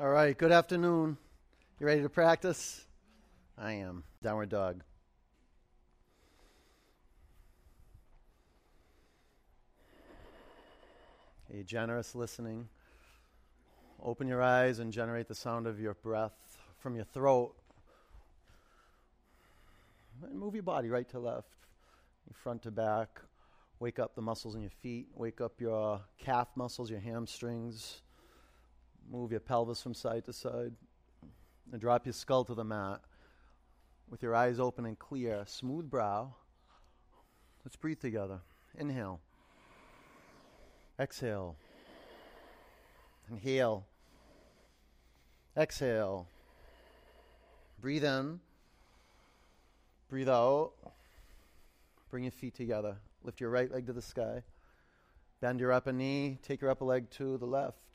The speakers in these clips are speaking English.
All right, good afternoon. You ready to practice? I am. Downward dog. A generous listening. Open your eyes and generate the sound of your breath from your throat. And move your body right to left, front to back. Wake up the muscles in your feet. Wake up your calf muscles, your hamstrings Move your pelvis from side to side. And drop your skull to the mat with your eyes open and clear. Smooth brow. Let's breathe together. Inhale. Exhale. Inhale. Exhale. Breathe in. Breathe out. Bring your feet together. Lift your right leg to the sky. Bend your upper knee. Take your upper leg to the left.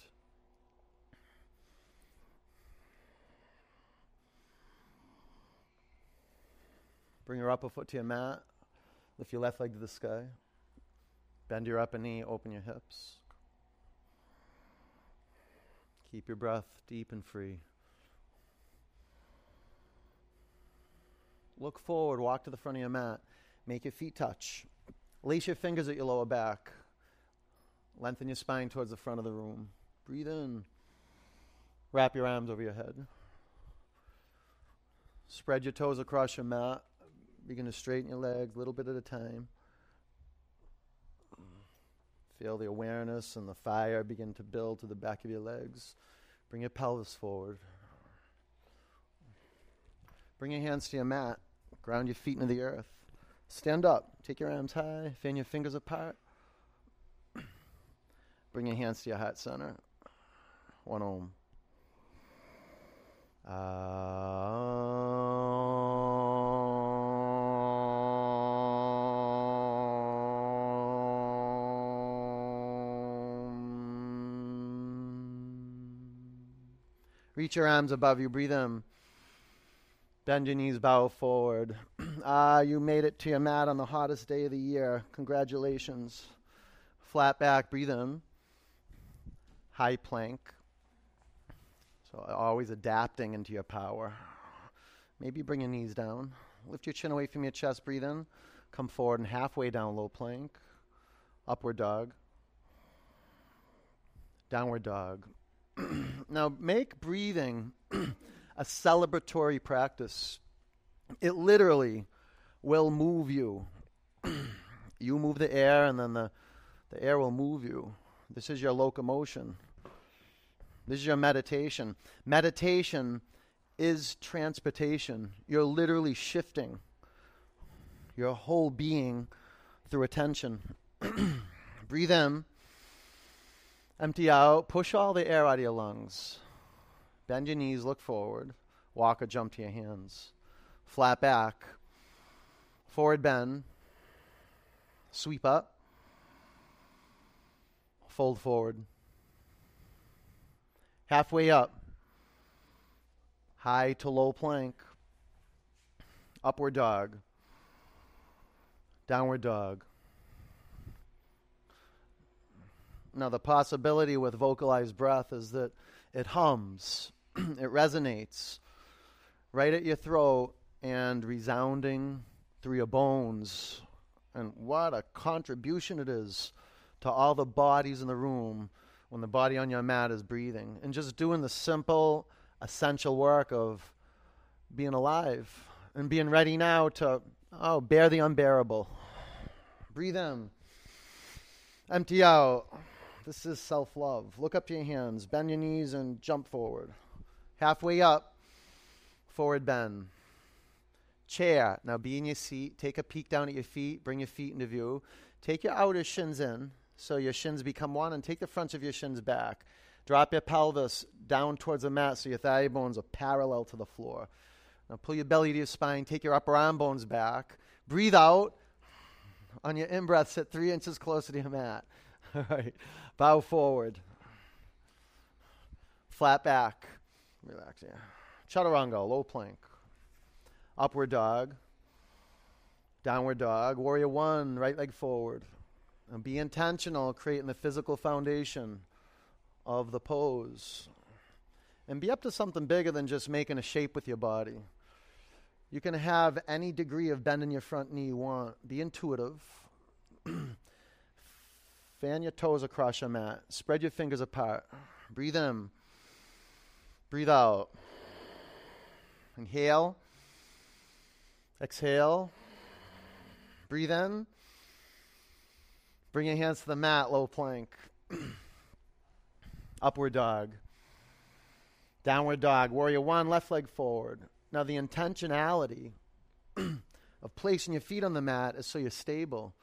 Bring your upper foot to your mat. Lift your left leg to the sky. Bend your upper knee, open your hips. Keep your breath deep and free. Look forward, walk to the front of your mat. Make your feet touch. Lace your fingers at your lower back. Lengthen your spine towards the front of the room. Breathe in. Wrap your arms over your head. Spread your toes across your mat. Begin to straighten your legs a little bit at a time. Feel the awareness and the fire begin to build to the back of your legs. Bring your pelvis forward. Bring your hands to your mat. Ground your feet into the earth. Stand up. Take your arms high. Fan your fingers apart. Bring your hands to your heart center. One om. Ah. Reach your arms above you. Breathe in. Bend your knees, bow forward. ah, you made it to your mat on the hottest day of the year. Congratulations. Flat back, breathe in. High plank. So always adapting into your power. Maybe bring your knees down. Lift your chin away from your chest, breathe in. Come forward and halfway down, low plank. Upward dog. Downward dog. now, make breathing a celebratory practice. It literally will move you. you move the air, and then the, the air will move you. This is your locomotion. This is your meditation. Meditation is transportation. You're literally shifting your whole being through attention. Breathe in. Empty out. Push all the air out of your lungs. Bend your knees, look forward. Walk or jump to your hands. Flat back. Forward bend. Sweep up. Fold forward. Halfway up. High to low plank. Upward dog. Downward dog. Now, the possibility with vocalized breath is that it hums, it resonates right at your throat and resounding through your bones. And what a contribution it is to all the bodies in the room when the body on your mat is breathing. And just doing the simple, essential work of being alive and being ready now to, oh, bear the unbearable. Breathe in, empty out. This is self love. Look up to your hands, bend your knees, and jump forward. Halfway up, forward bend. Chair. Now be in your seat. Take a peek down at your feet. Bring your feet into view. Take your outer shins in so your shins become one, and take the fronts of your shins back. Drop your pelvis down towards the mat so your thigh bones are parallel to the floor. Now pull your belly to your spine. Take your upper arm bones back. Breathe out. On your in breath, sit three inches closer to your mat. All right. Bow forward. Flat back. Relax, yeah. Chaturanga, low plank. Upward dog. Downward dog. Warrior one, right leg forward. And be intentional, creating the physical foundation of the pose. and be up to something bigger than just making a shape with your body. You can have any degree of bend in your front knee you want. Be intuitive. Fan your toes across your mat. Spread your fingers apart. Breathe in. Breathe out. Inhale. Exhale. Breathe in. Bring your hands to the mat, low plank. Upward dog. Downward dog. Warrior one, left leg forward. Now, the intentionality of placing your feet on the mat is so you're stable.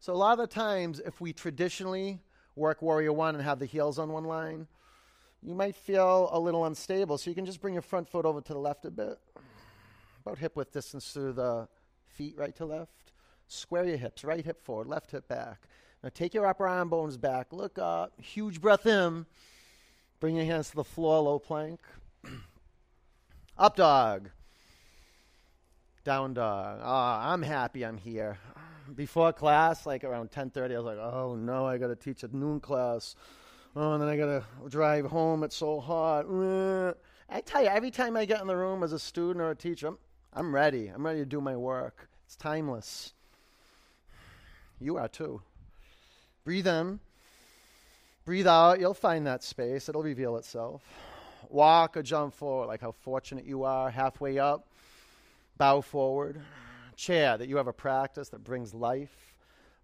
So, a lot of the times, if we traditionally work warrior one and have the heels on one line, you might feel a little unstable. So, you can just bring your front foot over to the left a bit, about hip width distance through the feet, right to left. Square your hips, right hip forward, left hip back. Now, take your upper arm bones back. Look up. Huge breath in. Bring your hands to the floor, low plank. Up dog. Down dog. Ah, I'm happy I'm here. Before class, like around 10:30, I was like, "Oh no, I got to teach a noon class. Oh, and then I got to drive home. It's so hot." I tell you, every time I get in the room as a student or a teacher, I'm, I'm ready. I'm ready to do my work. It's timeless. You are too. Breathe in. Breathe out. You'll find that space. It'll reveal itself. Walk or jump forward, like how fortunate you are. Halfway up, bow forward. Chair, that you have a practice that brings life.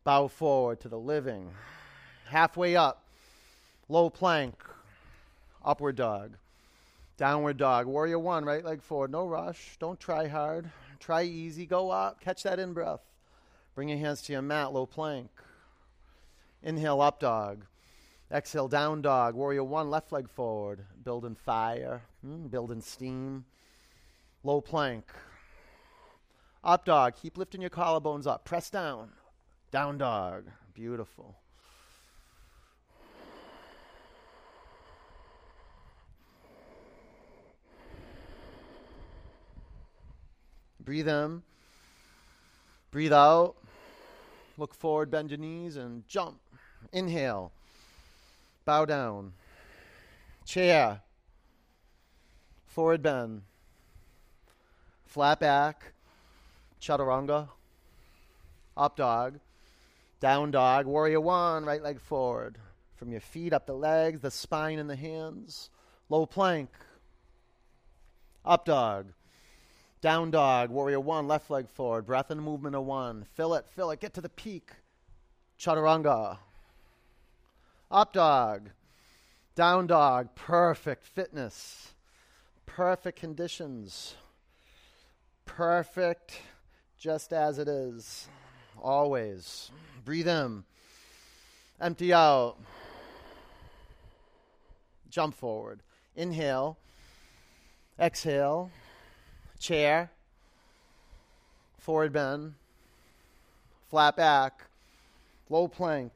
Bow forward to the living. Halfway up, low plank, upward dog. Downward dog. Warrior one, right leg forward. No rush. Don't try hard. Try easy. Go up. Catch that in breath. Bring your hands to your mat. Low plank. Inhale, up dog. Exhale, down dog. Warrior one, left leg forward. Building fire, mm, building steam. Low plank. Up dog. Keep lifting your collarbones up. Press down. Down dog. Beautiful. Breathe in. Breathe out. Look forward, bend your knees, and jump. Inhale. Bow down. Chair. Forward bend. Flat back. Chaturanga. Up dog. Down dog. Warrior one. Right leg forward. From your feet up the legs, the spine and the hands. Low plank. Up dog. Down dog. Warrior one. Left leg forward. Breath and movement of one. Fill it. Fill it. Get to the peak. Chaturanga. Up dog. Down dog. Perfect fitness. Perfect conditions. Perfect just as it is. Always. Breathe in. Empty out. Jump forward. Inhale. Exhale. Chair. Forward bend. Flat back. Low plank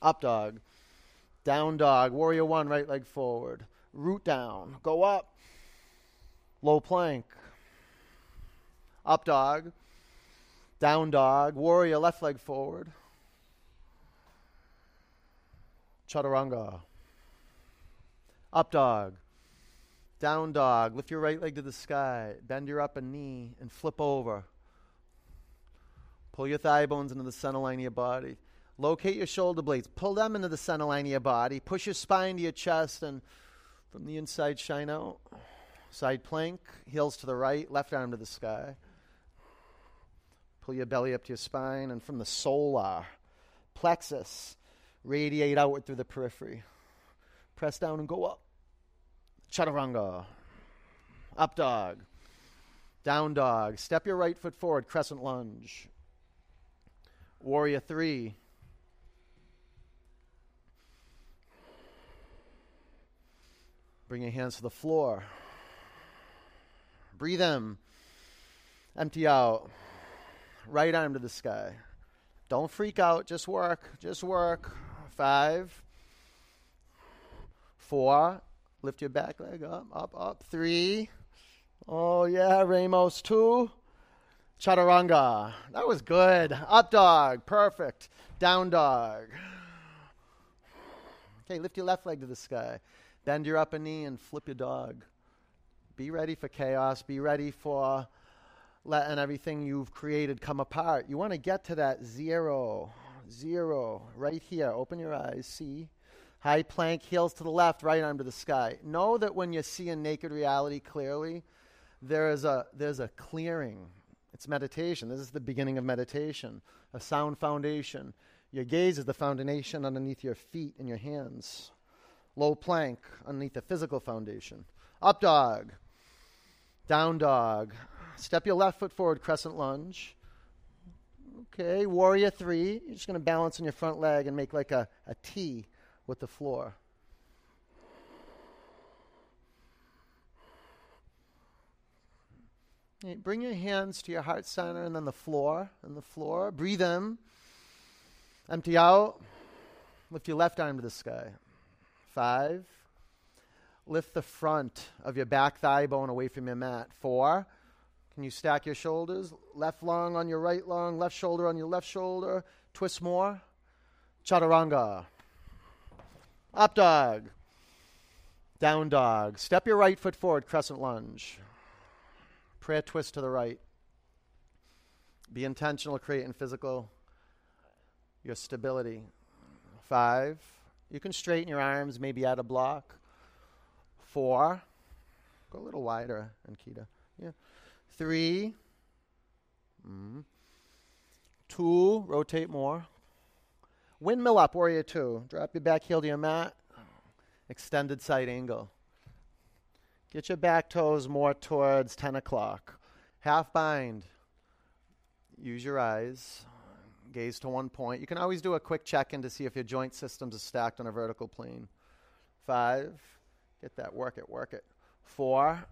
up dog, down dog, warrior one, right leg forward, root down, go up, low plank, up dog, down dog, warrior left leg forward, chaturanga, up dog, down dog, lift your right leg to the sky, bend your upper knee, and flip over. Pull your thigh bones into the center line of your body. Locate your shoulder blades. Pull them into the center line of your body. Push your spine to your chest and from the inside shine out. Side plank, heels to the right, left arm to the sky. Pull your belly up to your spine and from the solar plexus, radiate outward through the periphery. Press down and go up. Chaturanga. Up dog. Down dog. Step your right foot forward, crescent lunge. Warrior three. Bring your hands to the floor. Breathe in. Empty out. Right arm to the sky. Don't freak out. Just work. Just work. Five. Four. Lift your back leg up, up, up. Three. Oh, yeah. Ramos. Two. Chaturanga. That was good. Up dog. Perfect. Down dog. Okay, lift your left leg to the sky. Bend your upper knee and flip your dog. Be ready for chaos. Be ready for letting everything you've created come apart. You want to get to that zero, zero, right here. Open your eyes. See. High plank, heels to the left, right arm to the sky. Know that when you see a naked reality clearly, there is a, there's a clearing. It's meditation. This is the beginning of meditation, a sound foundation. Your gaze is the foundation underneath your feet and your hands. Low plank underneath the physical foundation. Up dog. Down dog. Step your left foot forward, crescent lunge. Okay, warrior three. You're just going to balance on your front leg and make like a, a T with the floor. Okay, bring your hands to your heart center and then the floor and the floor. Breathe in. Empty out. Lift your left arm to the sky. Five. Lift the front of your back thigh bone away from your mat. Four. Can you stack your shoulders? Left lung on your right lung, left shoulder on your left shoulder. Twist more. Chaturanga. Up dog. Down dog. Step your right foot forward, crescent lunge. Prayer twist to the right. Be intentional, creating physical your stability. Five. You can straighten your arms, maybe add a block. Four. Go a little wider, Ankita. Yeah. Three. Mm. Two. Rotate more. Windmill up, warrior two. Drop your back heel to your mat. Extended side angle. Get your back toes more towards 10 o'clock. Half bind. Use your eyes gaze to one point. You can always do a quick check in to see if your joint systems are stacked on a vertical plane. Five, get that, work it, work it. Four,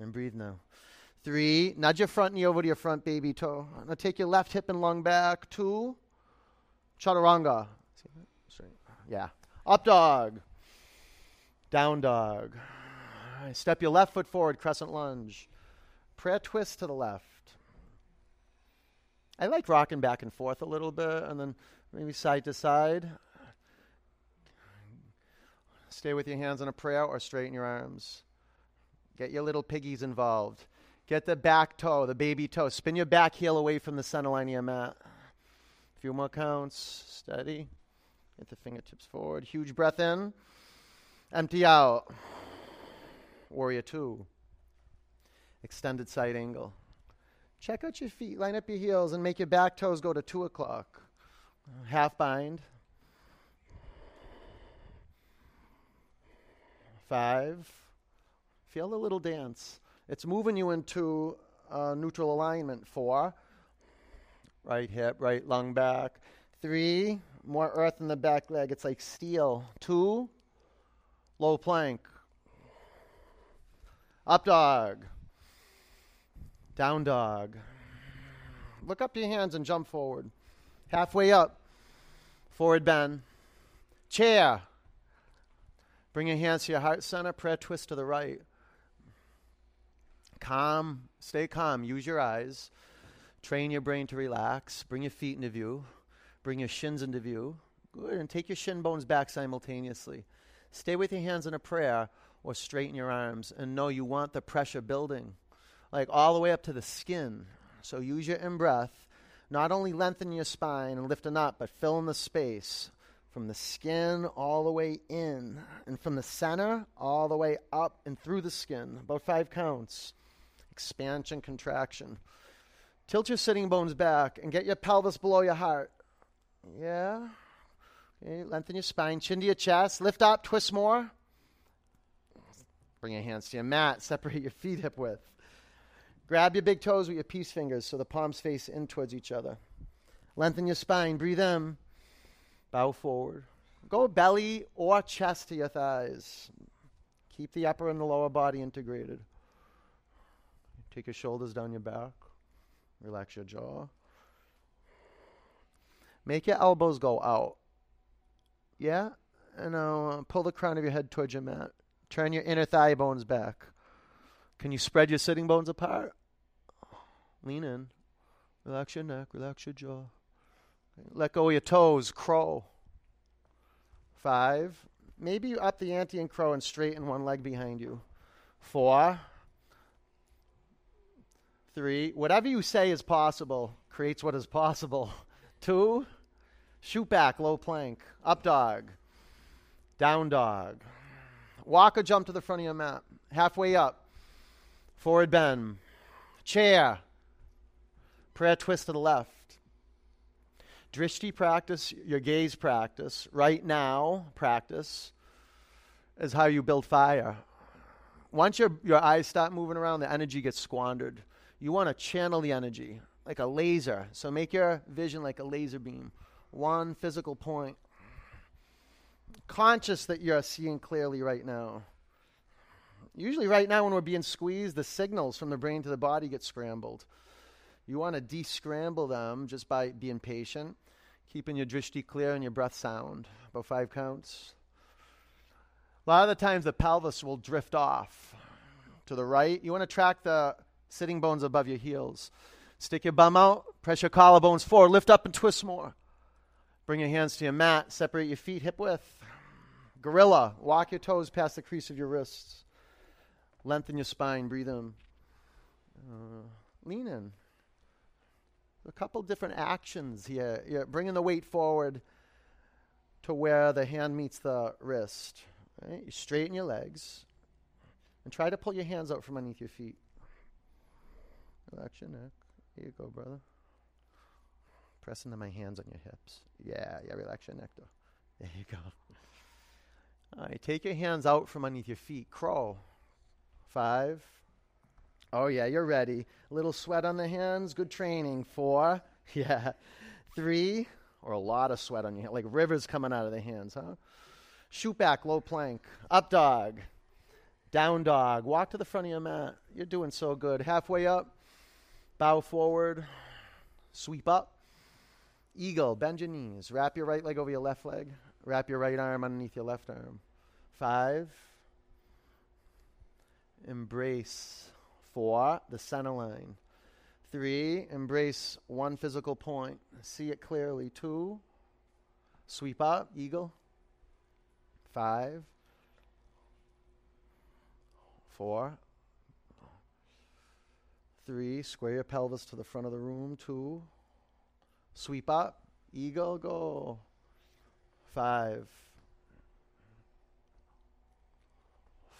and breathe now. Three, nudge your front knee over to your front baby toe. Now take your left hip and lung back. Two, chaturanga. Yeah. Up dog. Down dog. Step your left foot forward, crescent lunge. Prayer twist to the left. I like rocking back and forth a little bit and then maybe side to side. Stay with your hands on a prayer or straighten your arms. Get your little piggies involved. Get the back toe, the baby toe. Spin your back heel away from the center line of your mat. A few more counts. Steady. Get the fingertips forward. Huge breath in. Empty out. Warrior two. Extended side angle. Check out your feet, line up your heels, and make your back toes go to 2 o'clock. Half bind. Five. Feel the little dance. It's moving you into uh, neutral alignment. Four. Right hip, right lung back. Three. More earth in the back leg. It's like steel. Two. Low plank. Up dog. Down dog. Look up to your hands and jump forward. Halfway up. Forward bend. Chair. Bring your hands to your heart center. Prayer twist to the right. Calm. Stay calm. Use your eyes. Train your brain to relax. Bring your feet into view. Bring your shins into view. Good. And take your shin bones back simultaneously. Stay with your hands in a prayer or straighten your arms and know you want the pressure building like all the way up to the skin. So use your in breath. Not only lengthen your spine and lifting up, but fill in the space from the skin all the way in, and from the center all the way up and through the skin. About five counts. Expansion, contraction. Tilt your sitting bones back and get your pelvis below your heart. Yeah. Okay, lengthen your spine, chin to your chest. Lift up, twist more. Bring your hands to your mat. Separate your feet hip width. Grab your big toes with your peace fingers so the palms face in towards each other. Lengthen your spine. Breathe in. Bow forward. Go belly or chest to your thighs. Keep the upper and the lower body integrated. Take your shoulders down your back. Relax your jaw. Make your elbows go out. Yeah? And now uh, pull the crown of your head towards your mat. Turn your inner thigh bones back. Can you spread your sitting bones apart? Lean in. Relax your neck. Relax your jaw. Let go of your toes. Crow. Five. Maybe you up the ante and crow and straighten one leg behind you. Four, three. Whatever you say is possible creates what is possible. Two, shoot back, low plank, up dog, down dog. Walk or jump to the front of your mat. Halfway up, forward bend, chair, prayer twist to the left. Drishti practice, your gaze practice, right now practice is how you build fire. Once your, your eyes start moving around, the energy gets squandered. You want to channel the energy like a laser. So make your vision like a laser beam, one physical point. Conscious that you're seeing clearly right now. Usually, right now, when we're being squeezed, the signals from the brain to the body get scrambled. You want to de-scramble them just by being patient, keeping your drishti clear and your breath sound. About five counts. A lot of the times the pelvis will drift off to the right. You want to track the sitting bones above your heels. Stick your bum out, press your collarbones forward, lift up and twist more. Bring your hands to your mat, separate your feet hip width. Gorilla, walk your toes past the crease of your wrists. Lengthen your spine, breathe in. Uh, lean in a couple different actions here. You're bringing the weight forward to where the hand meets the wrist. Right? You straighten your legs and try to pull your hands out from underneath your feet. Relax your neck. Here you go, brother. Press into my hands on your hips. Yeah, yeah, relax your neck, though. There you go. All right, take your hands out from underneath your feet. Crawl. Five, Oh, yeah, you're ready. A little sweat on the hands, good training. Four, yeah. Three, or a lot of sweat on your hand, like rivers coming out of the hands, huh? Shoot back, low plank. Up dog. Down dog. Walk to the front of your mat. You're doing so good. Halfway up, bow forward, sweep up. Eagle, bend your knees. Wrap your right leg over your left leg. Wrap your right arm underneath your left arm. Five. Embrace Four, the center line. Three, embrace one physical point. See it clearly. Two, sweep up, eagle. Five, four, three, square your pelvis to the front of the room. Two, sweep up, eagle, go. Five,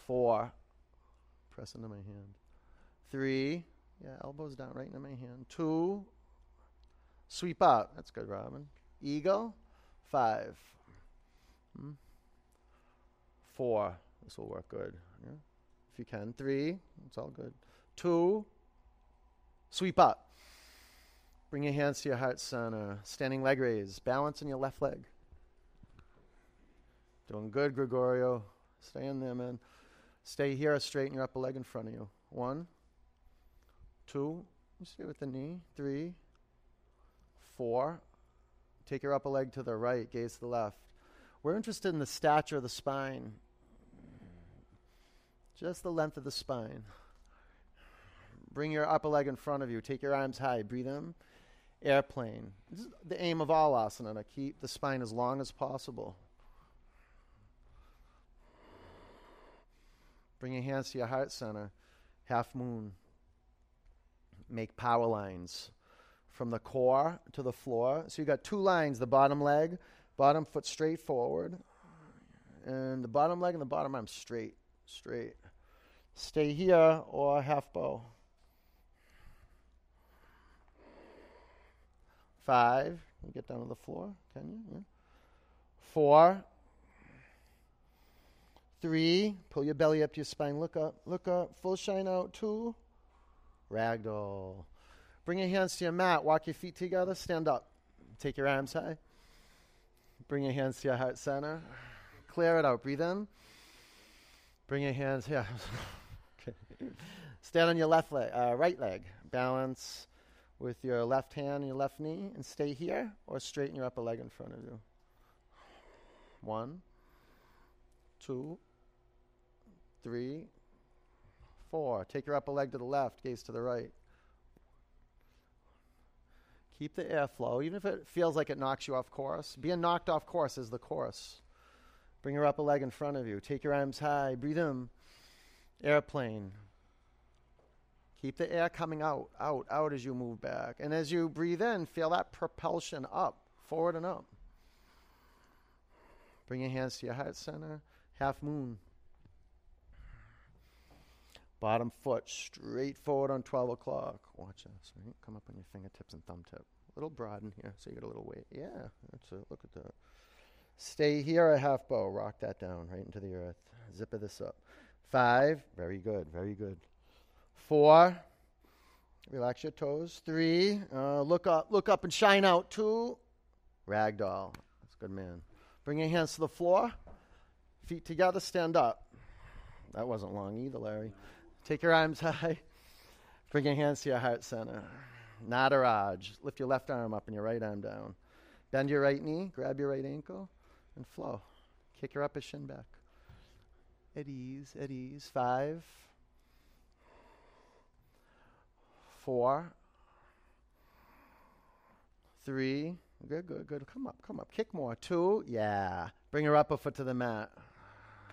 four, press into my hand. Three. Yeah, elbows down right into my hand. Two. Sweep up. That's good, Robin. Eagle. Five. Hmm. Four. This will work good. Yeah. If you can. Three. It's all good. Two. Sweep up. Bring your hands to your heart center. Uh, standing leg raise. Balance in your left leg. Doing good, Gregorio. Stay in there, man. Stay here. Straighten your upper leg in front of you. One. Two, stay with the knee. Three, four. Take your upper leg to the right, gaze to the left. We're interested in the stature of the spine, just the length of the spine. Bring your upper leg in front of you. Take your arms high. Breathe in. Airplane. This is the aim of all asana to keep the spine as long as possible. Bring your hands to your heart center. Half moon make power lines from the core to the floor. So you got two lines the bottom leg, bottom foot straight forward, and the bottom leg and the bottom arm straight, straight. Stay here or half bow. Five. You get down to the floor, can you? Yeah. Four. Three. Pull your belly up to your spine. Look up. Look up. Full shine out. Two. Ragdoll. Bring your hands to your mat. Walk your feet together. Stand up. Take your arms high. Bring your hands to your heart center. Clear it out. Breathe in. Bring your hands here. okay. Stand on your left leg, uh, right leg. Balance with your left hand and your left knee, and stay here, or straighten your upper leg in front of you. One, two, three, four. Take your upper leg to the left, gaze to the right. Keep the airflow, even if it feels like it knocks you off course. Being knocked off course is the course. Bring your upper leg in front of you. Take your arms high. Breathe in. Airplane. Keep the air coming out, out, out as you move back. And as you breathe in, feel that propulsion up, forward and up. Bring your hands to your heart center. Half moon. Bottom foot straight forward on 12 o'clock. Watch this. Right? Come up on your fingertips and thumb tip. A little broad in here, so you get a little weight. Yeah, that's it. Look at that. Stay here a half bow. Rock that down right into the earth. Zipper this up. Five. Very good. Very good. Four. Relax your toes. Three. Uh, look up. Look up and shine out. Two. Ragdoll. That's a good man. Bring your hands to the floor. Feet together. Stand up. That wasn't long either, Larry. Take your arms high. Bring your hands to your heart center. Nataraj. Lift your left arm up and your right arm down. Bend your right knee. Grab your right ankle and flow. Kick your upper shin back. At ease, at ease. Five, four, three. Good, good, good. Come up, come up. Kick more. Two. Yeah. Bring your upper foot to the mat.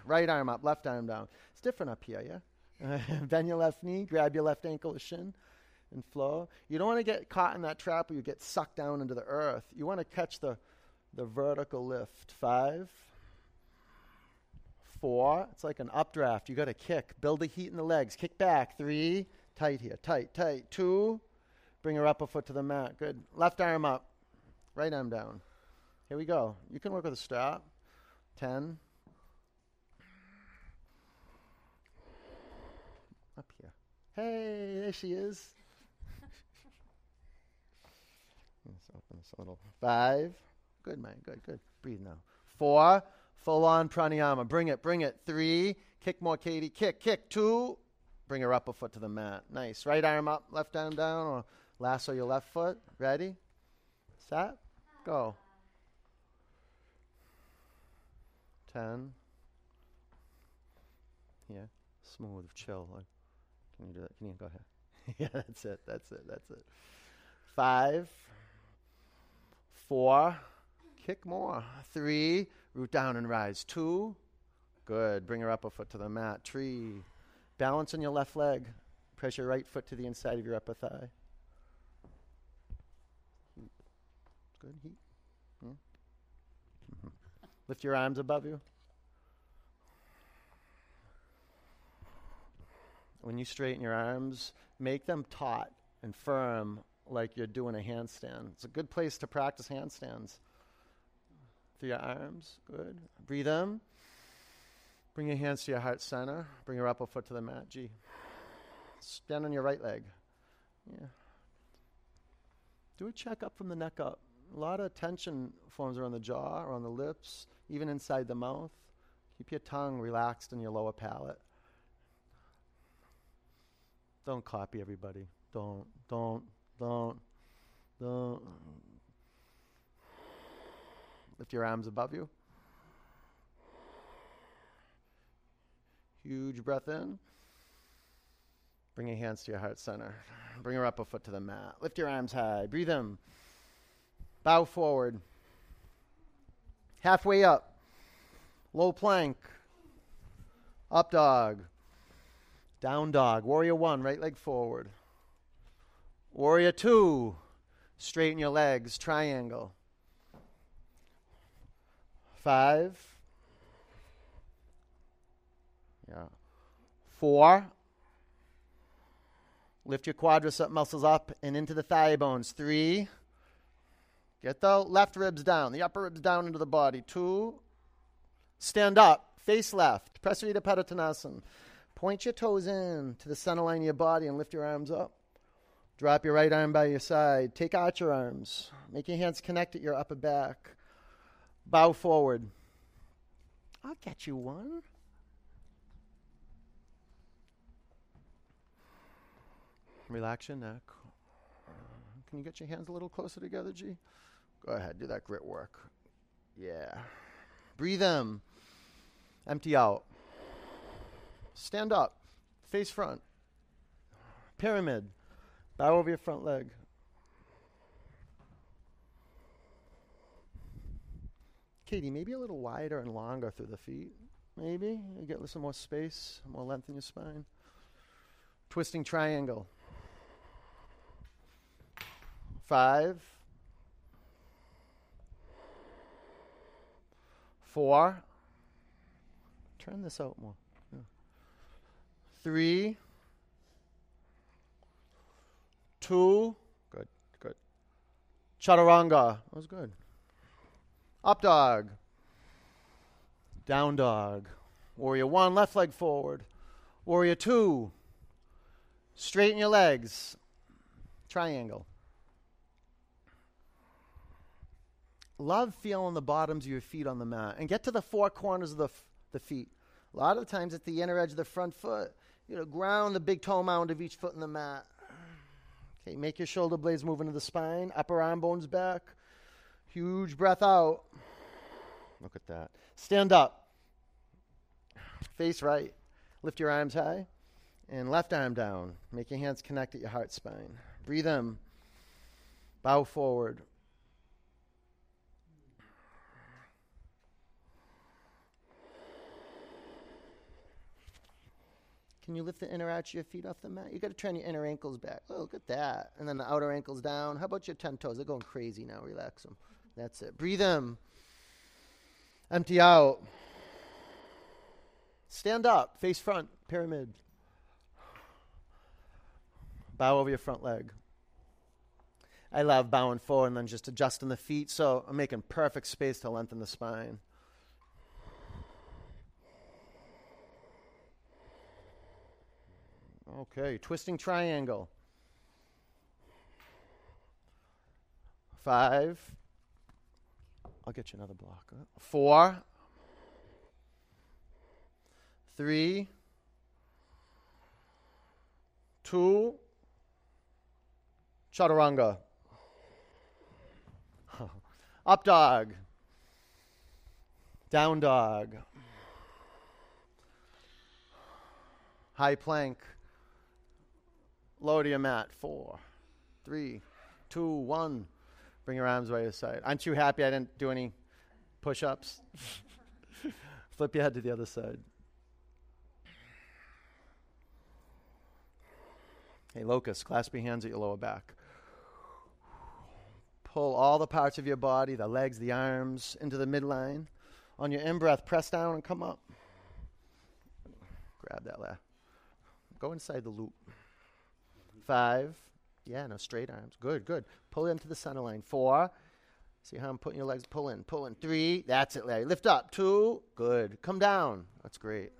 Right arm up, left arm down. It's different up here, yeah? Bend your left knee, grab your left ankle or shin, and flow. You don't want to get caught in that trap where you get sucked down into the earth. You want to catch the the vertical lift. Five, four. It's like an updraft. You got to kick. Build the heat in the legs. Kick back. Three. Tight here. Tight, tight. Two. Bring your upper foot to the mat. Good. Left arm up. Right arm down. Here we go. You can work with a strap. Ten. Up here. Hey, there she is. Let's open this a little. Five. Good, man. Good, good. Breathe now. Four, full on pranayama. Bring it, bring it. Three, kick more, Katie. Kick, kick. Two, bring her upper foot to the mat. Nice. Right arm up, left arm down, or lasso your left foot. Ready? Set? Go. Ten. Yeah. Smooth, chill. Can you do that? Can you go ahead? yeah, that's it. That's it. That's it. Five. Four Kick more. Three. Root down and rise. Two. Good. Bring her upper foot to the mat. Three. Balance on your left leg. Press your right foot to the inside of your upper thigh. Good heat. Yeah. Mm-hmm. Lift your arms above you. When you straighten your arms, make them taut and firm like you're doing a handstand. It's a good place to practice handstands through your arms. Good. Breathe in. Bring your hands to your heart center. Bring your upper foot to the mat. G. Stand on your right leg. Yeah. Do a check up from the neck up. A lot of tension forms around the jaw, around the lips, even inside the mouth. Keep your tongue relaxed in your lower palate. Don't copy everybody. Don't, don't, don't, don't. Lift your arms above you. Huge breath in. Bring your hands to your heart center. Bring your upper foot to the mat. Lift your arms high. Breathe in. Bow forward. Halfway up. Low plank. Up dog. Down dog. Warrior one, right leg forward. Warrior two. Straighten your legs. Triangle. Five. Yeah. Four. Lift your quadricep muscles up and into the thigh bones. Three. Get the left ribs down, the upper ribs down into the body. Two. Stand up, face left. Prasarita Padottanasana. Point your toes in to the center line of your body and lift your arms up. Drop your right arm by your side. Take out your arms. Make your hands connect at your upper back. Bow forward. I'll get you one. Relax your neck. Uh, can you get your hands a little closer together, G? Go ahead, do that grit work. Yeah. Breathe in. Empty out. Stand up. Face front. Pyramid. Bow over your front leg. Katie, maybe a little wider and longer through the feet. Maybe you get some more space, more length in your spine. Twisting triangle. Five. Four. Turn this out more. Three. Two. Good, good. Chaturanga. That was good. Up dog. Down dog. Warrior one, left leg forward. Warrior two. Straighten your legs. Triangle. Love feeling the bottoms of your feet on the mat and get to the four corners of the, f- the feet. A lot of times at the inner edge of the front foot, you know, ground the big toe mound of each foot in the mat. Okay, make your shoulder blades move into the spine, upper arm bones back. Huge breath out. Look at that. Stand up. Face right. Lift your arms high. And left arm down. Make your hands connect at your heart spine. Breathe in. Bow forward. Can you lift the inner arch of your feet off the mat? You got to turn your inner ankles back. Oh, look at that. And then the outer ankles down. How about your 10 toes? They're going crazy now. Relax them. That's it. Breathe in. Empty out. Stand up. Face front. Pyramid. Bow over your front leg. I love bowing forward and then just adjusting the feet. So I'm making perfect space to lengthen the spine. Okay, twisting triangle. Five. I'll get you another block. Four. Three. Two. Chaturanga. Up dog. Down dog. High plank. Lower mat. Four, three, two, one. Bring your arms by your side. Aren't you happy I didn't do any push ups? Flip your head to the other side. Hey, locust, clasp your hands at your lower back. Pull all the parts of your body, the legs, the arms, into the midline. On your in breath, press down and come up. Grab that left. Go inside the loop. Five. Yeah, no, straight arms. Good, good. Pull into the center line. Four. See how I'm putting your legs? Pull in, pull in. Three. That's it, Larry. Lift up. Two. Good. Come down. That's great.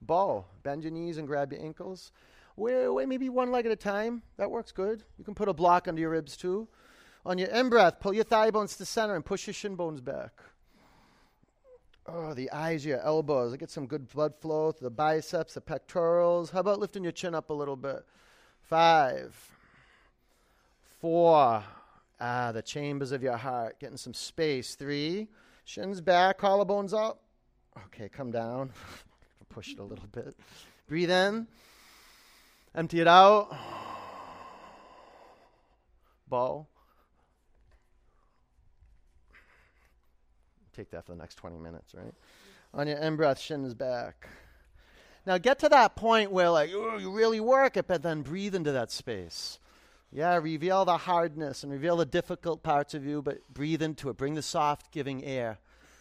Bow. Bend your knees and grab your ankles. Wait, wait, maybe one leg at a time. That works good. You can put a block under your ribs too. On your in breath, pull your thigh bones to center and push your shin bones back. Oh, the eyes, your elbows. Get some good blood flow to the biceps, the pectorals. How about lifting your chin up a little bit? Five, four. Ah, the chambers of your heart, getting some space. Three, shins back, collarbones up. Okay, come down. Push it a little bit. Breathe in. Empty it out. Bow. Take that for the next 20 minutes, right? On your in breath, shins back. Now get to that point where, like, you really work it, but then breathe into that space. Yeah, reveal the hardness and reveal the difficult parts of you, but breathe into it. Bring the soft, giving air.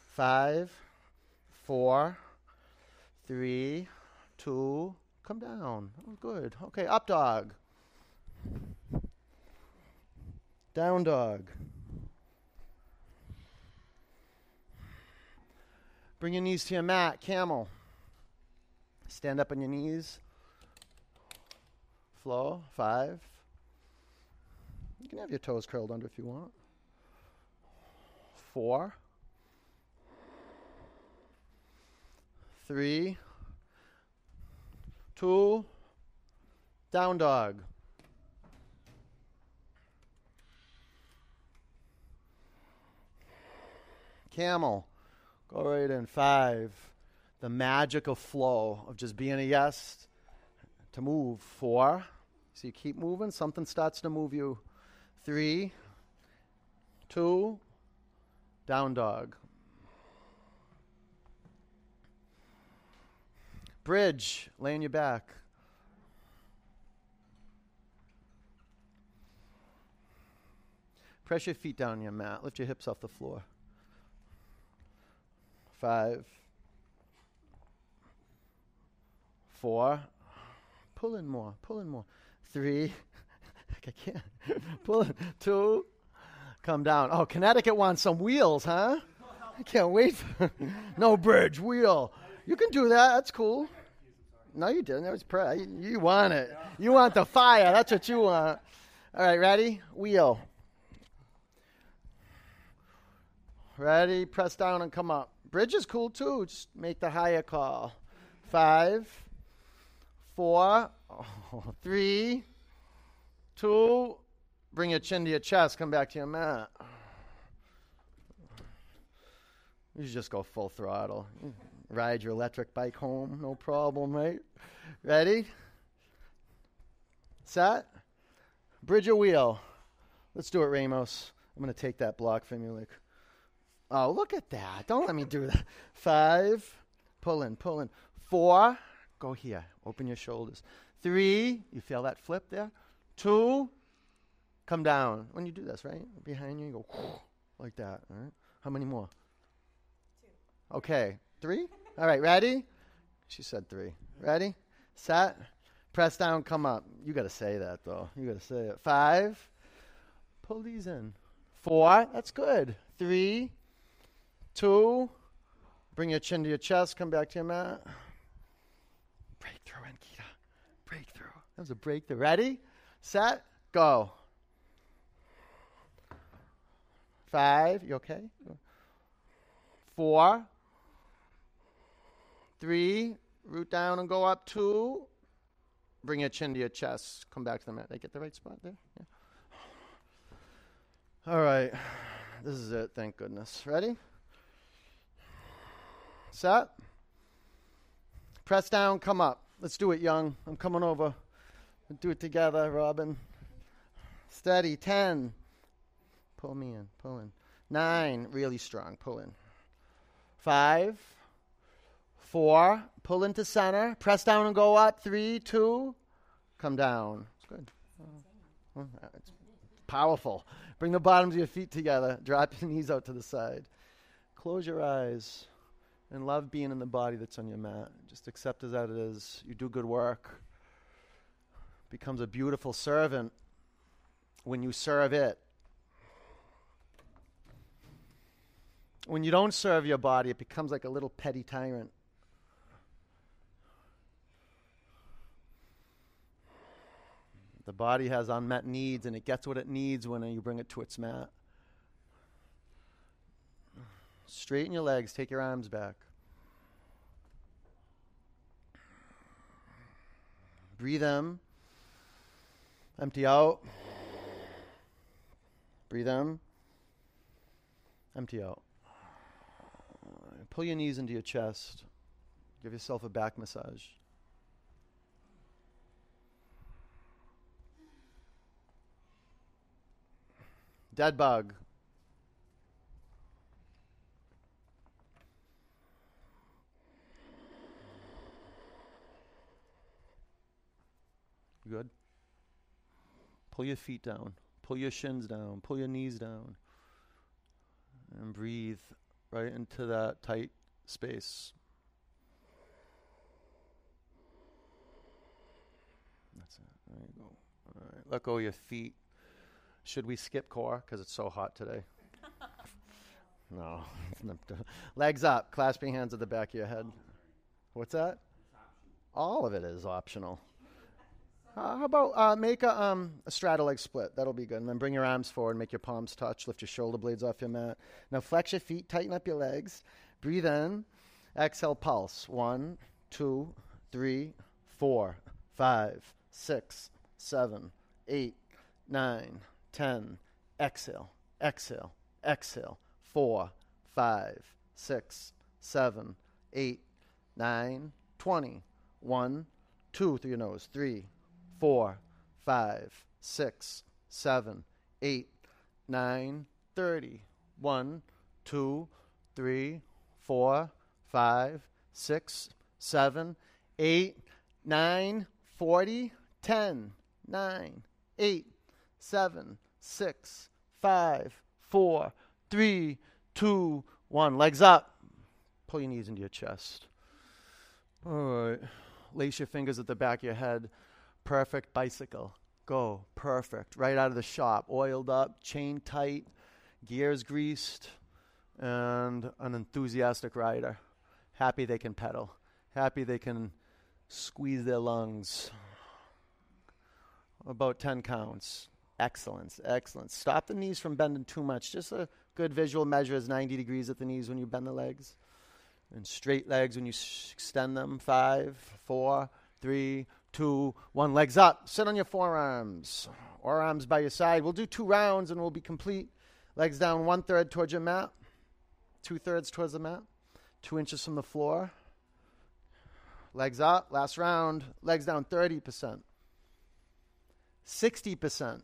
Five, four, three, two, come down. Oh, good. Okay, up dog. Down dog. Bring your knees to your mat, camel. Stand up on your knees. Flow. Five. You can have your toes curled under if you want. Four. Three. Two. Down dog. Camel. Go right in. Five the magical flow of just being a yes to move. Four. So you keep moving, something starts to move you. Three, two, down dog. Bridge, lay on your back. Press your feet down on your mat. Lift your hips off the floor. Five. Four. Pull in more. Pull in more. Three. I can't. Pull in. Two. Come down. Oh, Connecticut wants some wheels, huh? I can't wait. No bridge, wheel. You can do that. That's cool. No, you didn't. That was pre- you, you want it. You want the fire. That's what you want. All right, ready? Wheel. Ready? Press down and come up. Bridge is cool too. Just make the higher call. Five, four, three, two. Bring your chin to your chest. Come back to your mat. You just go full throttle. Ride your electric bike home, no problem, right? Ready? Set? Bridge a wheel. Let's do it, Ramos. I'm going to take that block from you. Like, oh, look at that. Don't let me do that. Five. Pull in, pull in. Four. Go here. Open your shoulders. Three. You feel that flip there? Two. Come down. When you do this, right? Behind you, you go like that. All right. How many more? Two. Okay. Three? All right, ready? She said three. Ready? Set. Press down, come up. You got to say that, though. You got to say it. Five. Pull these in. Four. That's good. Three. Two. Bring your chin to your chest. Come back to your mat. Breakthrough, Ankita. Breakthrough. That was a breakthrough. Ready? Set. Go. Five. You okay? Four. Three, root down and go up. Two, bring your chin to your chest. Come back to the mat. They get the right spot there? Yeah. All right. This is it. Thank goodness. Ready? Set. Press down, come up. Let's do it, young. I'm coming over. Do it together, Robin. Steady. Ten. Pull me in. Pull in. Nine. Really strong. Pull in. Five. Four, pull into center, press down and go up. Three, two, come down. It's good. Uh, it's powerful. Bring the bottoms of your feet together. Drop your knees out to the side. Close your eyes and love being in the body that's on your mat. Just accept as that it is. You do good work. Becomes a beautiful servant when you serve it. When you don't serve your body, it becomes like a little petty tyrant. The body has unmet needs and it gets what it needs when you bring it to its mat. Straighten your legs, take your arms back. Breathe in. Empty out. Breathe in. Empty out. Pull your knees into your chest. Give yourself a back massage. Dead bug. Good. Pull your feet down. Pull your shins down. Pull your knees down. And breathe right into that tight space. That's it. There you go. All right. Let go of your feet. Should we skip core because it's so hot today? no. Legs up, clasping hands at the back of your head. What's that? All of it is optional. Uh, how about uh, make a, um, a straddle leg split? That'll be good. And then bring your arms forward, make your palms touch, lift your shoulder blades off your mat. Now flex your feet, tighten up your legs. Breathe in. Exhale, pulse. One, two, three, four, five, six, seven, eight, nine, ten. Exhale, exhale, exhale. 4, 5, 6, 7, 8, 9, 20. 1, 2 through your nose. 3, 4, 5, 6, 7, 8, 9, 30. 1, 2, 3, 4, 5, 6, 7, eight, nine, 40, 10, 9, 8, 7, 6, 5, 4, 3, 2, 1. Legs up. Pull your knees into your chest. All right. Lace your fingers at the back of your head. Perfect bicycle. Go. Perfect. Right out of the shop. Oiled up, chain tight, gears greased, and an enthusiastic rider. Happy they can pedal. Happy they can squeeze their lungs. About 10 counts. Excellence, excellence. Stop the knees from bending too much. Just a good visual measure is 90 degrees at the knees when you bend the legs. And straight legs when you s- extend them. Five, four, three, two, one. Legs up. Sit on your forearms or arms by your side. We'll do two rounds and we'll be complete. Legs down one third towards your mat, two thirds towards the mat, two inches from the floor. Legs up. Last round. Legs down 30%. 60%.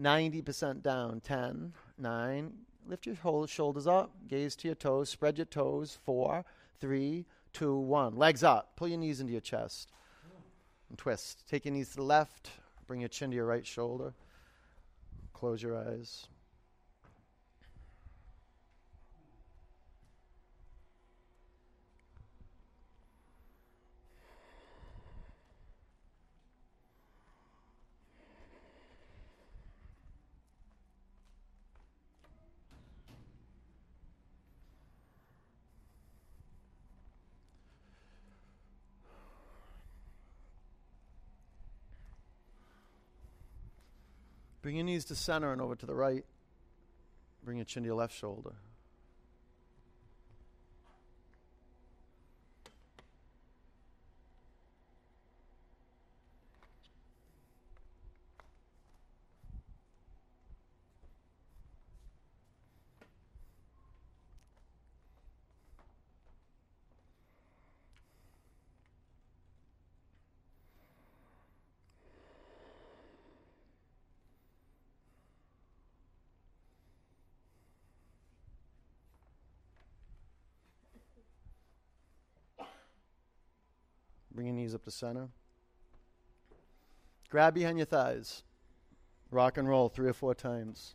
90% down. 10, 9. Lift your whole shoulders up. Gaze to your toes. Spread your toes. 4, 3, 2, 1. Legs up. Pull your knees into your chest. And twist. Take your knees to the left. Bring your chin to your right shoulder. Close your eyes. Bring your knees to center and over to the right. Bring your chin to your left shoulder. Bring your knees up to center. Grab behind your thighs. Rock and roll three or four times.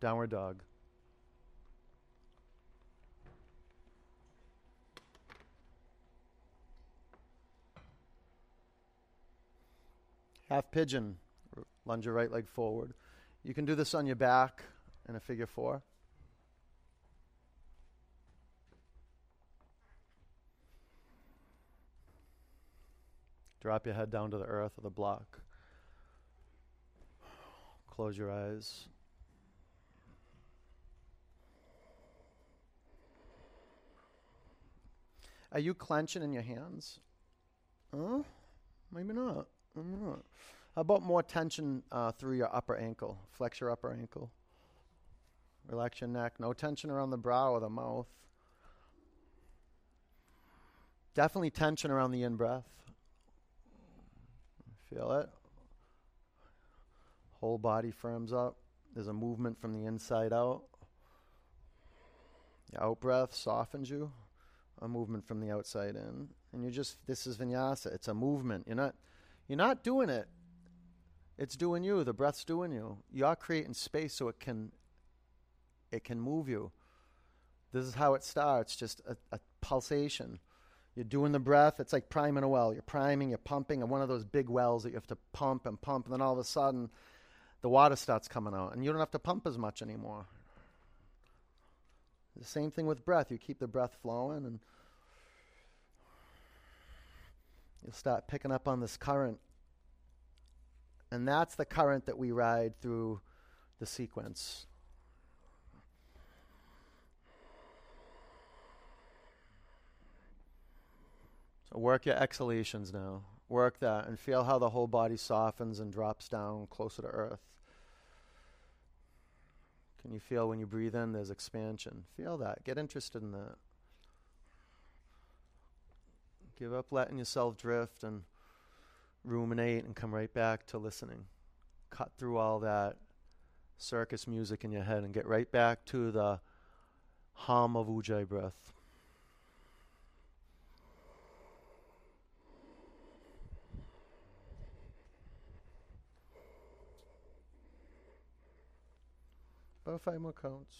Downward dog. Half pigeon. Lunge your right leg forward. You can do this on your back in a figure four. Drop your head down to the earth or the block. Close your eyes. Are you clenching in your hands? Huh? Maybe not. Not. How about more tension uh, through your upper ankle? Flex your upper ankle. Relax your neck. No tension around the brow or the mouth. Definitely tension around the in breath. Feel it? Whole body firms up. There's a movement from the inside out. Your out breath softens you. A movement from the outside in. And you just this is vinyasa. It's a movement. You're not you're not doing it. It's doing you. The breath's doing you. You're creating space so it can it can move you. This is how it starts, just a, a pulsation. You're doing the breath. It's like priming a well. You're priming, you're pumping, and one of those big wells that you have to pump and pump, and then all of a sudden, the water starts coming out, and you don't have to pump as much anymore. The same thing with breath. You keep the breath flowing, and you'll start picking up on this current. And that's the current that we ride through the sequence. So work your exhalations now. Work that and feel how the whole body softens and drops down closer to earth. Can you feel when you breathe in there's expansion? Feel that. Get interested in that. Give up letting yourself drift and ruminate and come right back to listening. Cut through all that circus music in your head and get right back to the hum of Ujjayi breath. Five more counts.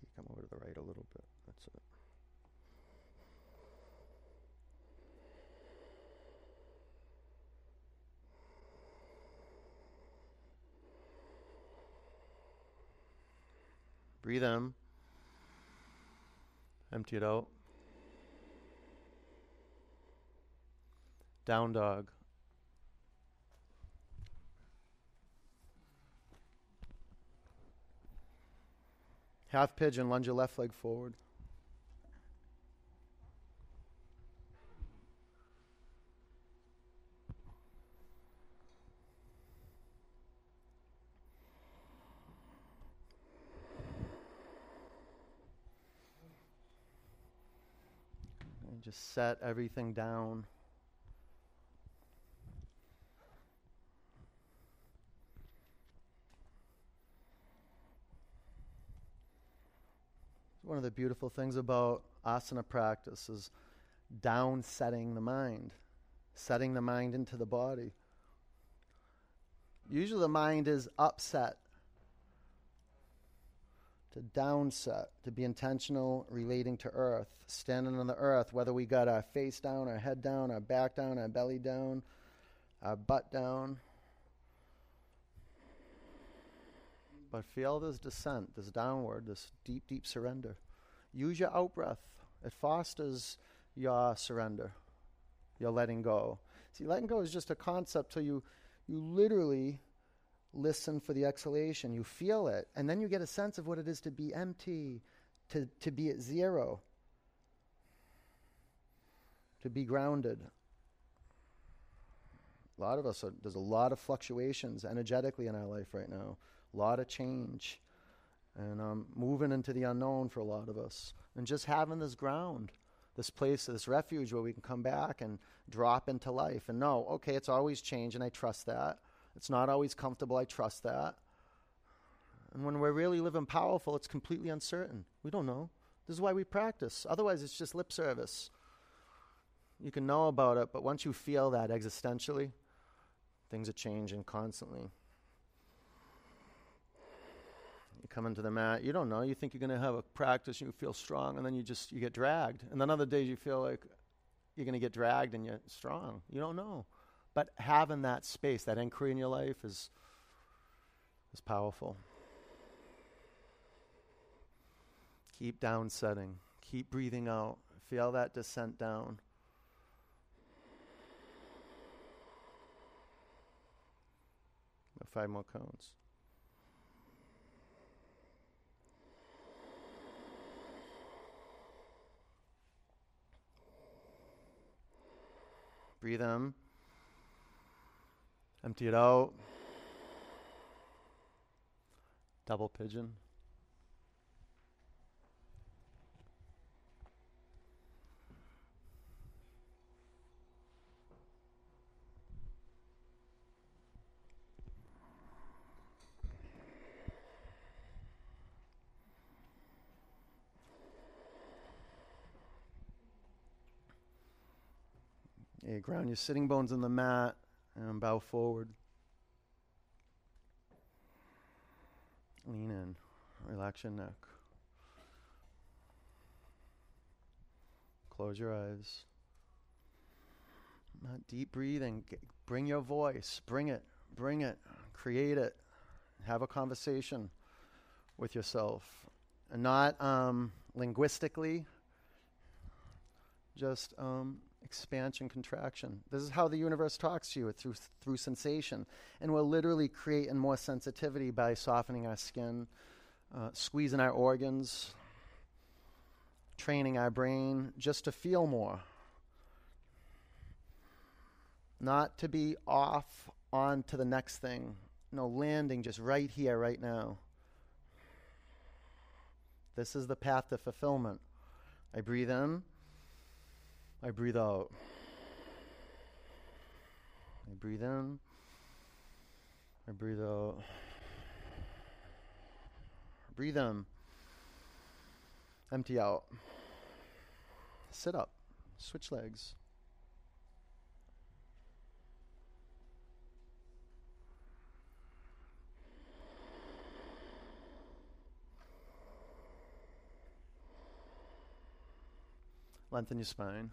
You come over to the right a little bit. That's it. Breathe in. Empty it out. Down dog. Half pigeon, lunge your left leg forward. Just set everything down. One of the beautiful things about asana practice is down setting the mind, setting the mind into the body. Usually the mind is upset. To downset, to be intentional, relating to earth, standing on the earth, whether we got our face down, our head down, our back down, our belly down, our butt down. But feel this descent, this downward, this deep, deep surrender. Use your out breath. It fosters your surrender, your letting go. See, letting go is just a concept till you, you literally listen for the exhalation. You feel it, and then you get a sense of what it is to be empty, to, to be at zero, to be grounded. A lot of us, are, there's a lot of fluctuations energetically in our life right now a lot of change and um, moving into the unknown for a lot of us. And just having this ground, this place, this refuge where we can come back and drop into life and know, okay, it's always change, and I trust that. It's not always comfortable, I trust that. And when we're really living powerful, it's completely uncertain. We don't know. This is why we practice. Otherwise, it's just lip service. You can know about it, but once you feel that existentially, things are changing constantly. You come into the mat, you don't know. You think you're going to have a practice, you feel strong, and then you just you get dragged. And then other days you feel like you're going to get dragged and you're strong. You don't know. But having that space, that inquiry in your life is is powerful. Keep down setting. Keep breathing out. Feel that descent down. Five more counts. Breathe in. Empty it out. Double pigeon. Ground your sitting bones in the mat and bow forward. Lean in. Relax your neck. Close your eyes. Not deep breathing. Bring your voice. Bring it. Bring it. Create it. Have a conversation with yourself. And not um, linguistically, just um, expansion, contraction. This is how the universe talks to you through through sensation, and we're literally creating more sensitivity by softening our skin, uh, squeezing our organs, training our brain just to feel more, not to be off on to the next thing. No, landing just right here, right now. This is the path to fulfillment. I breathe in. I breathe out. I breathe in. I breathe out. Breathe in. Empty out. Sit up. Switch legs. Lengthen your spine.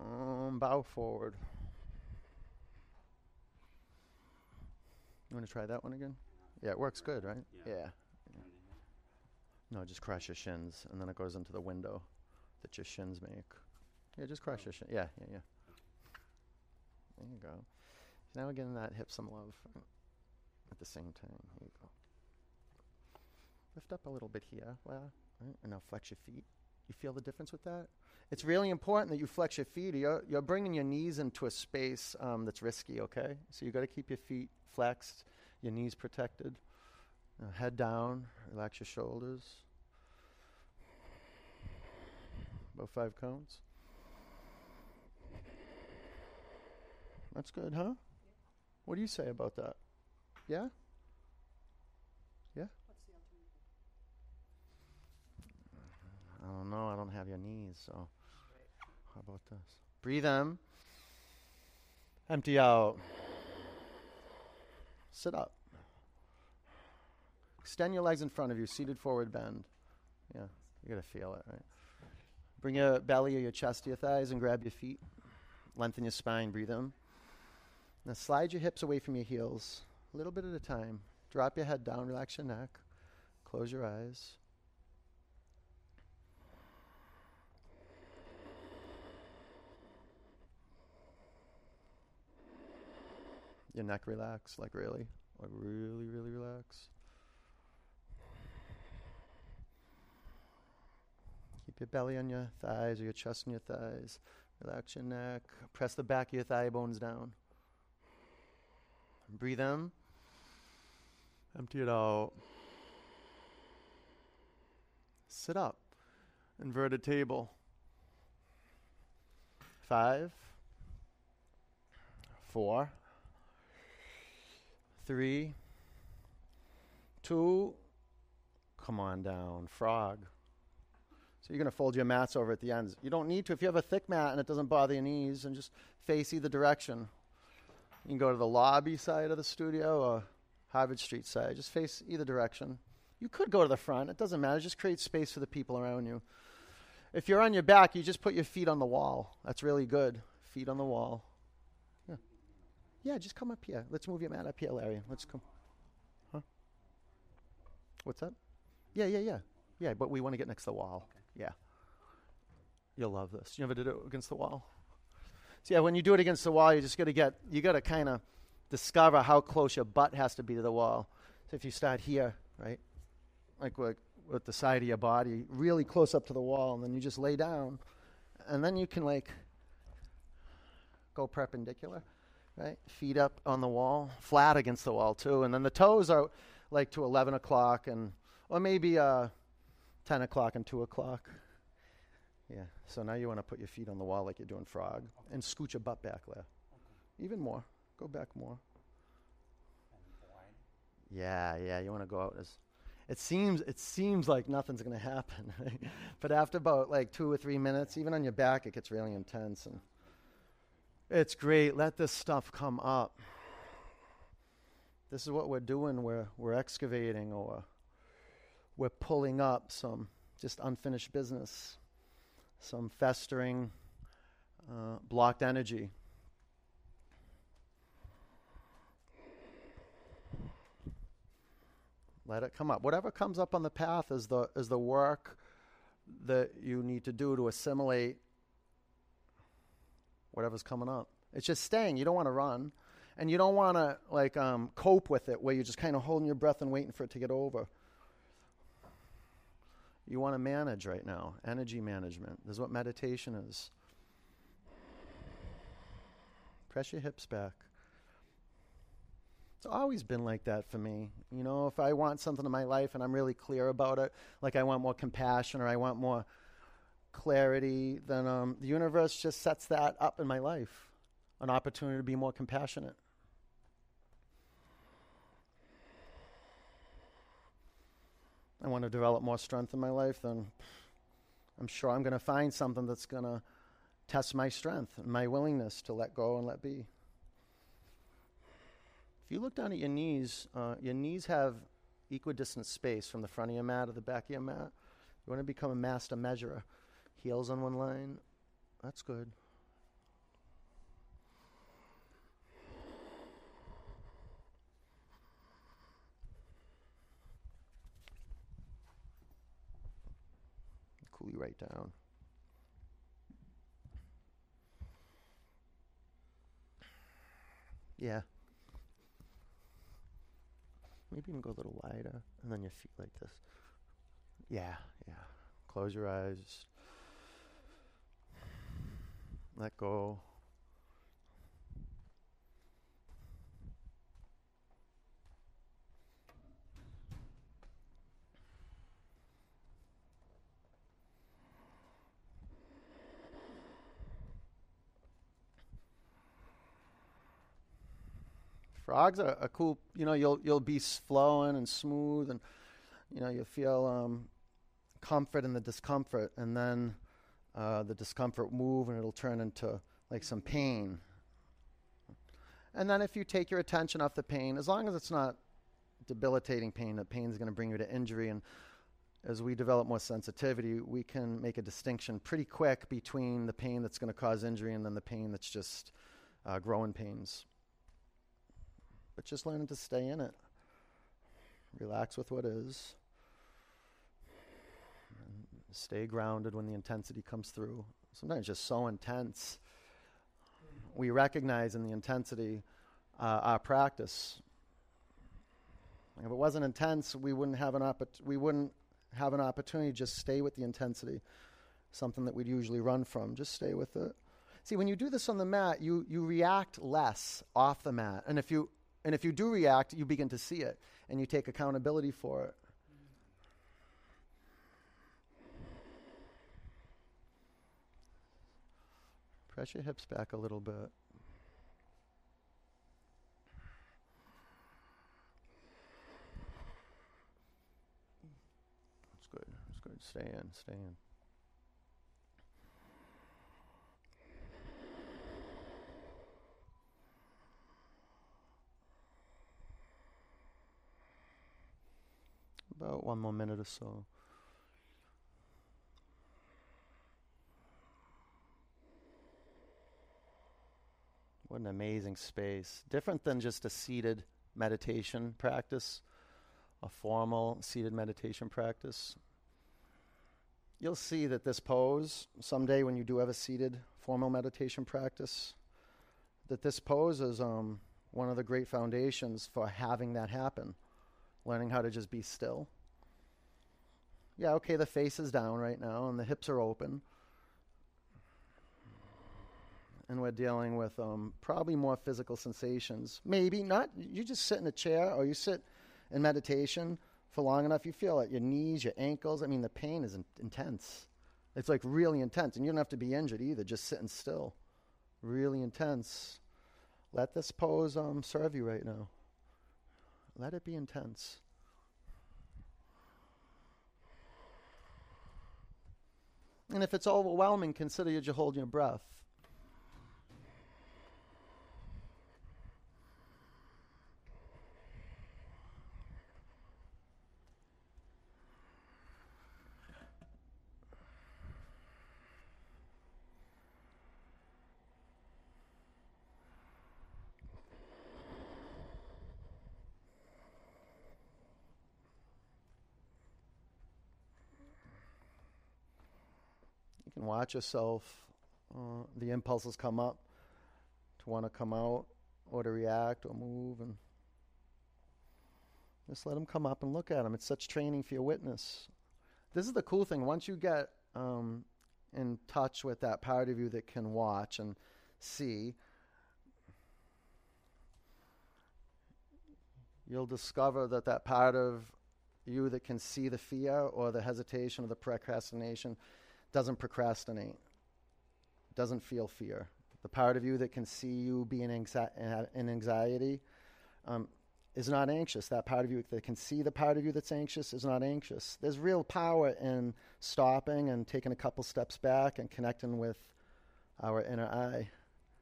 Um, bow forward. You want to try that one again? Yeah, it works good, right? Yeah. yeah. No, just cross your shins, and then it goes into the window that your shins make. Yeah, just cross Oh. your shin. Yeah, yeah, yeah. There you go. Now we're getting that hip some love at the same time. Here you go. Lift up a little bit here, well, right, and now flex your feet. You feel the difference with that? It's really important that you flex your feet. You're, you're bringing your knees into a space um, that's risky, okay? So you've got to keep your feet flexed, your knees protected. Now head down, relax your shoulders. About five counts. That's good, huh? What do you say about that? Yeah? Yeah? I don't know. I don't have your knees, so how about this? Breathe in. Empty out. Sit up. Extend your legs in front of you, seated forward bend. Yeah, you gotta feel it, right? Bring your belly or your chest to your thighs and grab your feet. Lengthen your spine, breathe in. Now slide your hips away from your heels, a little bit at a time. Drop your head down, relax your neck, close your eyes. Your neck relax, like really, like really, really relax. Keep your belly on your thighs or your chest on your thighs. Relax your neck. Press the back of your thigh bones down. Breathe in. Empty it out. Sit up. Inverted table. Five, four, three, two, come on down. Frog. So you're going to fold your mats over at the ends. You don't need to. If you have a thick mat and it doesn't bother your knees, and just face either direction. You can go to the lobby side of the studio or Harvard Street side. Just face either direction. You could go to the front. It doesn't matter. Just create space for the people around you. If you're on your back, you just put your feet on the wall. That's really good. Feet on the wall. Yeah. Just come up here. Let's move your mat up here, Larry. Let's come. Huh? What's that? Yeah, yeah, yeah. Yeah, but we want to get next to the wall. Yeah. You'll love this. You ever did it against the wall? So yeah, when you do it against the wall, you just got to get, you got to kind of discover how close your butt has to be to the wall. So if you start here, right, like with, with the side of your body, really close up to the wall, and then you just lay down, and then you can like go perpendicular, right? Feet up on the wall, flat against the wall too, and then the toes are like to 11 o'clock and or maybe uh, 10 o'clock and 2 o'clock. Yeah. So now you want to put your feet on the wall like you're doing frog and scoot your butt back there. Even more. Go back more. Yeah, yeah. You want to go out as. It seems it seems like nothing's going to happen, right? but after about like two or three minutes, even on your back, it gets really intense, and it's great. Let this stuff come up. This is what we're doing. We're we're excavating or we're pulling up some just unfinished business, some festering, uh, blocked energy. Let it come up. Whatever comes up on the path is the is the work that you need to do to assimilate whatever's coming up. It's just staying. You don't want to run, and you don't want to like um, cope with it where you're just kind of holding your breath and waiting for it to get over. You want to manage right now, energy management. This is what meditation is. Press your hips back. It's always been like that for me. You know, if I want something in my life and I'm really clear about it, like I want more compassion or I want more clarity, then um, the universe just sets that up in my life an opportunity to be more compassionate. I want to develop more strength in my life, then I'm sure I'm going to find something that's going to test my strength and my willingness to let go and let be. If you look down at your knees, uh, your knees have equidistant space from the front of your mat to the back of your mat. You want to become a master measurer. Heels on one line. That's good. Cool you right down. Yeah. Maybe even go a little wider, and then your feet like this. Yeah, yeah. Close your eyes. Let go. Frogs are, are cool. You know, you'll you'll be flowing and smooth, and you know you feel um, comfort in the discomfort, and then uh, the discomfort move, and it'll turn into like some pain. And then if you take your attention off the pain, as long as it's not debilitating pain, that pain is going to bring you to injury. And as we develop more sensitivity, we can make a distinction pretty quick between the pain that's going to cause injury and then the pain that's just uh, growing pains but just learning to stay in it. Relax with what is. Stay grounded when the intensity comes through. Sometimes just so intense. We recognize in the intensity uh, our practice. If it wasn't intense, we wouldn't have an oppor- we wouldn't have an opportunity to just stay with the intensity. Something that we'd usually run from. Just stay with it. See, when you do this on the mat, you, you react less off the mat. And if you and if you do react, you begin to see it and you take accountability for it. Press your hips back a little bit. That's good. That's good. Stay in. Stay in. About one more minute or so. What an amazing space. Different than just a seated meditation practice, a formal seated meditation practice. You'll see that this pose, someday when you do have a seated formal meditation practice, that this pose is um, one of the great foundations for having that happen learning how to just be still. Yeah, okay, the face is down right now and the hips are open. And we're dealing with um, probably more physical sensations. Maybe not. You just sit in a chair or you sit in meditation for long enough, you feel it. Your knees, your ankles. I mean, the pain is in- intense. It's like really intense. And you don't have to be injured either, just sitting still. Really intense. Let this pose um, serve you right now. Let it be intense. And if it's overwhelming, consider you hold your breath. can watch yourself. Uh, the impulses come up to want to come out or to react or move, and just let them come up and look at them. It's such training for your witness. This is the cool thing. Once you get um, in touch with that part of you that can watch and see, you'll discover that that part of you that can see the fear or the hesitation or the procrastination doesn't procrastinate, doesn't feel fear. The part of you that can see you being anxi- in anxiety um, is not anxious. That part of you that can see the part of you that's anxious is not anxious. There's real power in stopping and taking a couple steps back and connecting with our inner eye.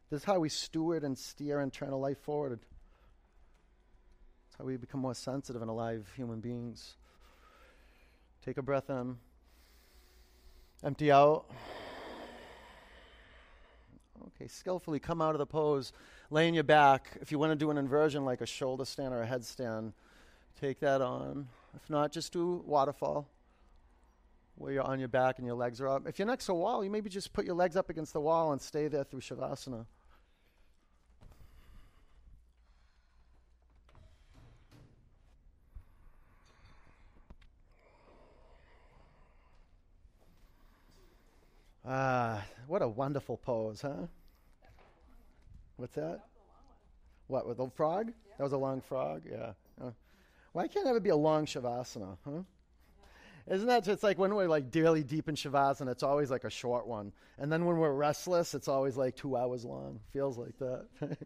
This is how we steward and steer internal life forward. It's how we become more sensitive and alive human beings. Take a breath in. Empty out. Okay, skillfully come out of the pose, laying your back. If you want to do an inversion like a shoulder stand or a headstand, take that on. If not, just do waterfall where you're on your back and your legs are up. If you're next to a wall, you maybe just put your legs up against the wall and stay there through Shavasana. What a wonderful pose, huh? What's that? What, with the frog? That was a long frog? Yeah. Uh, why can't it ever be a long Shavasana, huh? Isn't that just like when we're like really deep in Shavasana, it's always like a short one. And then when we're restless, it's always like two hours long. Feels like that.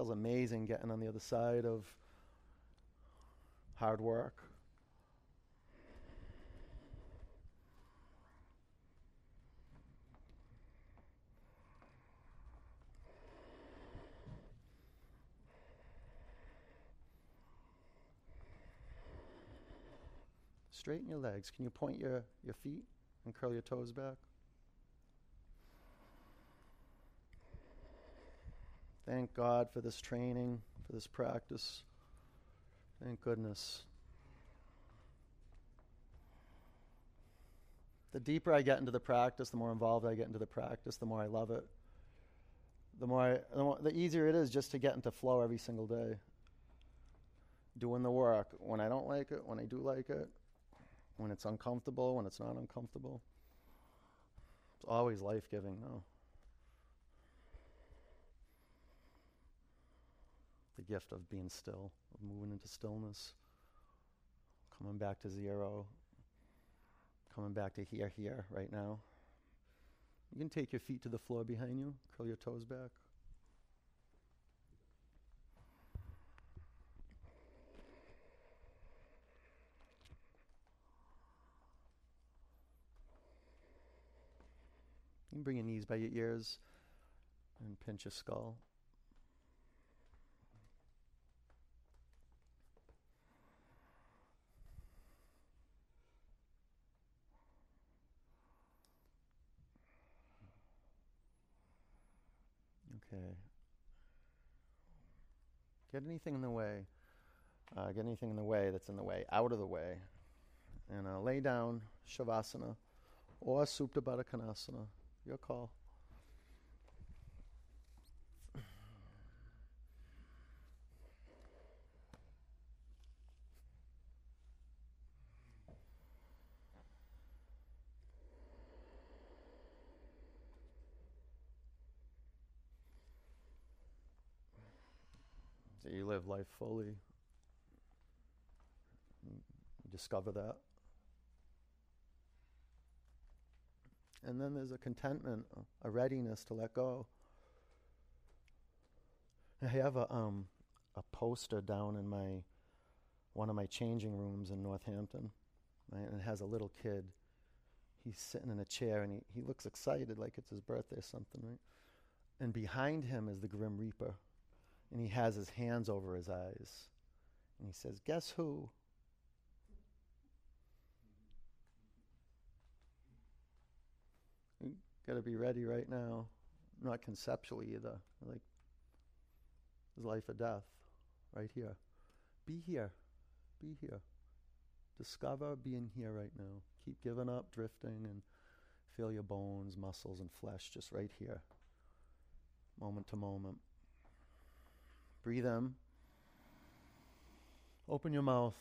Feels amazing getting on the other side of hard work. Straighten your legs. Can you point your, your feet and curl your toes back? Thank God for this training, for this practice. Thank goodness. The deeper I get into the practice, the more involved I get into the practice, the more I love it. The more, I, the, more the easier it is just to get into flow every single day. Doing the work when I don't like it, when I do like it, when it's uncomfortable, when it's not uncomfortable. It's always life giving, though. The gift of being still, of moving into stillness, coming back to zero, coming back to here, here, right now. You can take your feet to the floor behind you, curl your toes back. You can bring your knees by your ears and pinch your skull. Okay. Get anything in the way. Uh, get anything in the way that's in the way, out of the way. And uh, lay down, Shavasana, or Supta Baddha Konasana. Your call. Life fully. Discover that. And then there's a contentment, a readiness to let go. I have a um, a poster down in my one of my changing rooms in Northampton, right? And it has a little kid. He's sitting in a chair and he, he looks excited, like it's his birthday or something, right? And behind him is the Grim Reaper, and he has his hands over his eyes, and he says, "Guess who?" You got to be ready right now, not conceptually either. Like, there's life or death right here. Be here. Be here. Discover being here right now. Keep giving up drifting and feel your bones, muscles, and flesh just right here, moment to moment. Breathe in. Open your mouth.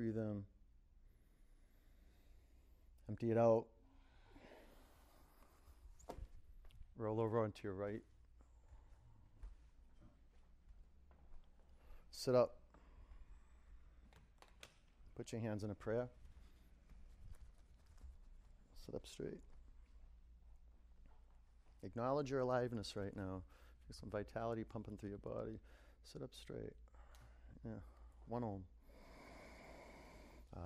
Breathe in. Empty it out. Roll over onto your right. Sit up. Put your hands in a prayer. Sit up straight. Acknowledge your aliveness right now. Get some vitality pumping through your body. Sit up straight. Yeah. One om. Bring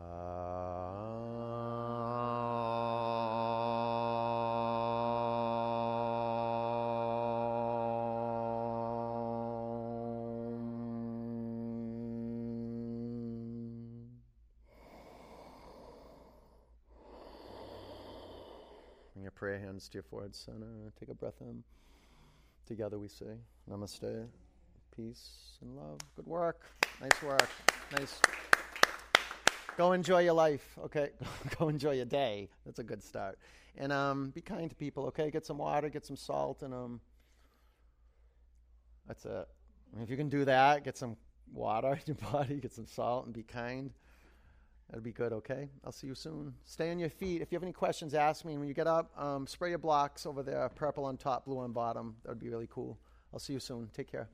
your prayer hands to your forehead center. Take a breath in. Together we say, Namaste, peace and love. Good work. Nice work. Nice. Go enjoy your life, okay? Go enjoy your day. That's a good start. And um, be kind to people, okay? Get some water, get some salt, and um, that's it. If you can do that, get some water in your body, get some salt, and be kind. That'd be good, okay? I'll see you soon. Stay on your feet. If you have any questions, ask me. And when you get up, um, spray your blocks over there, purple on top, blue on bottom. That would be really cool. I'll see you soon. Take care.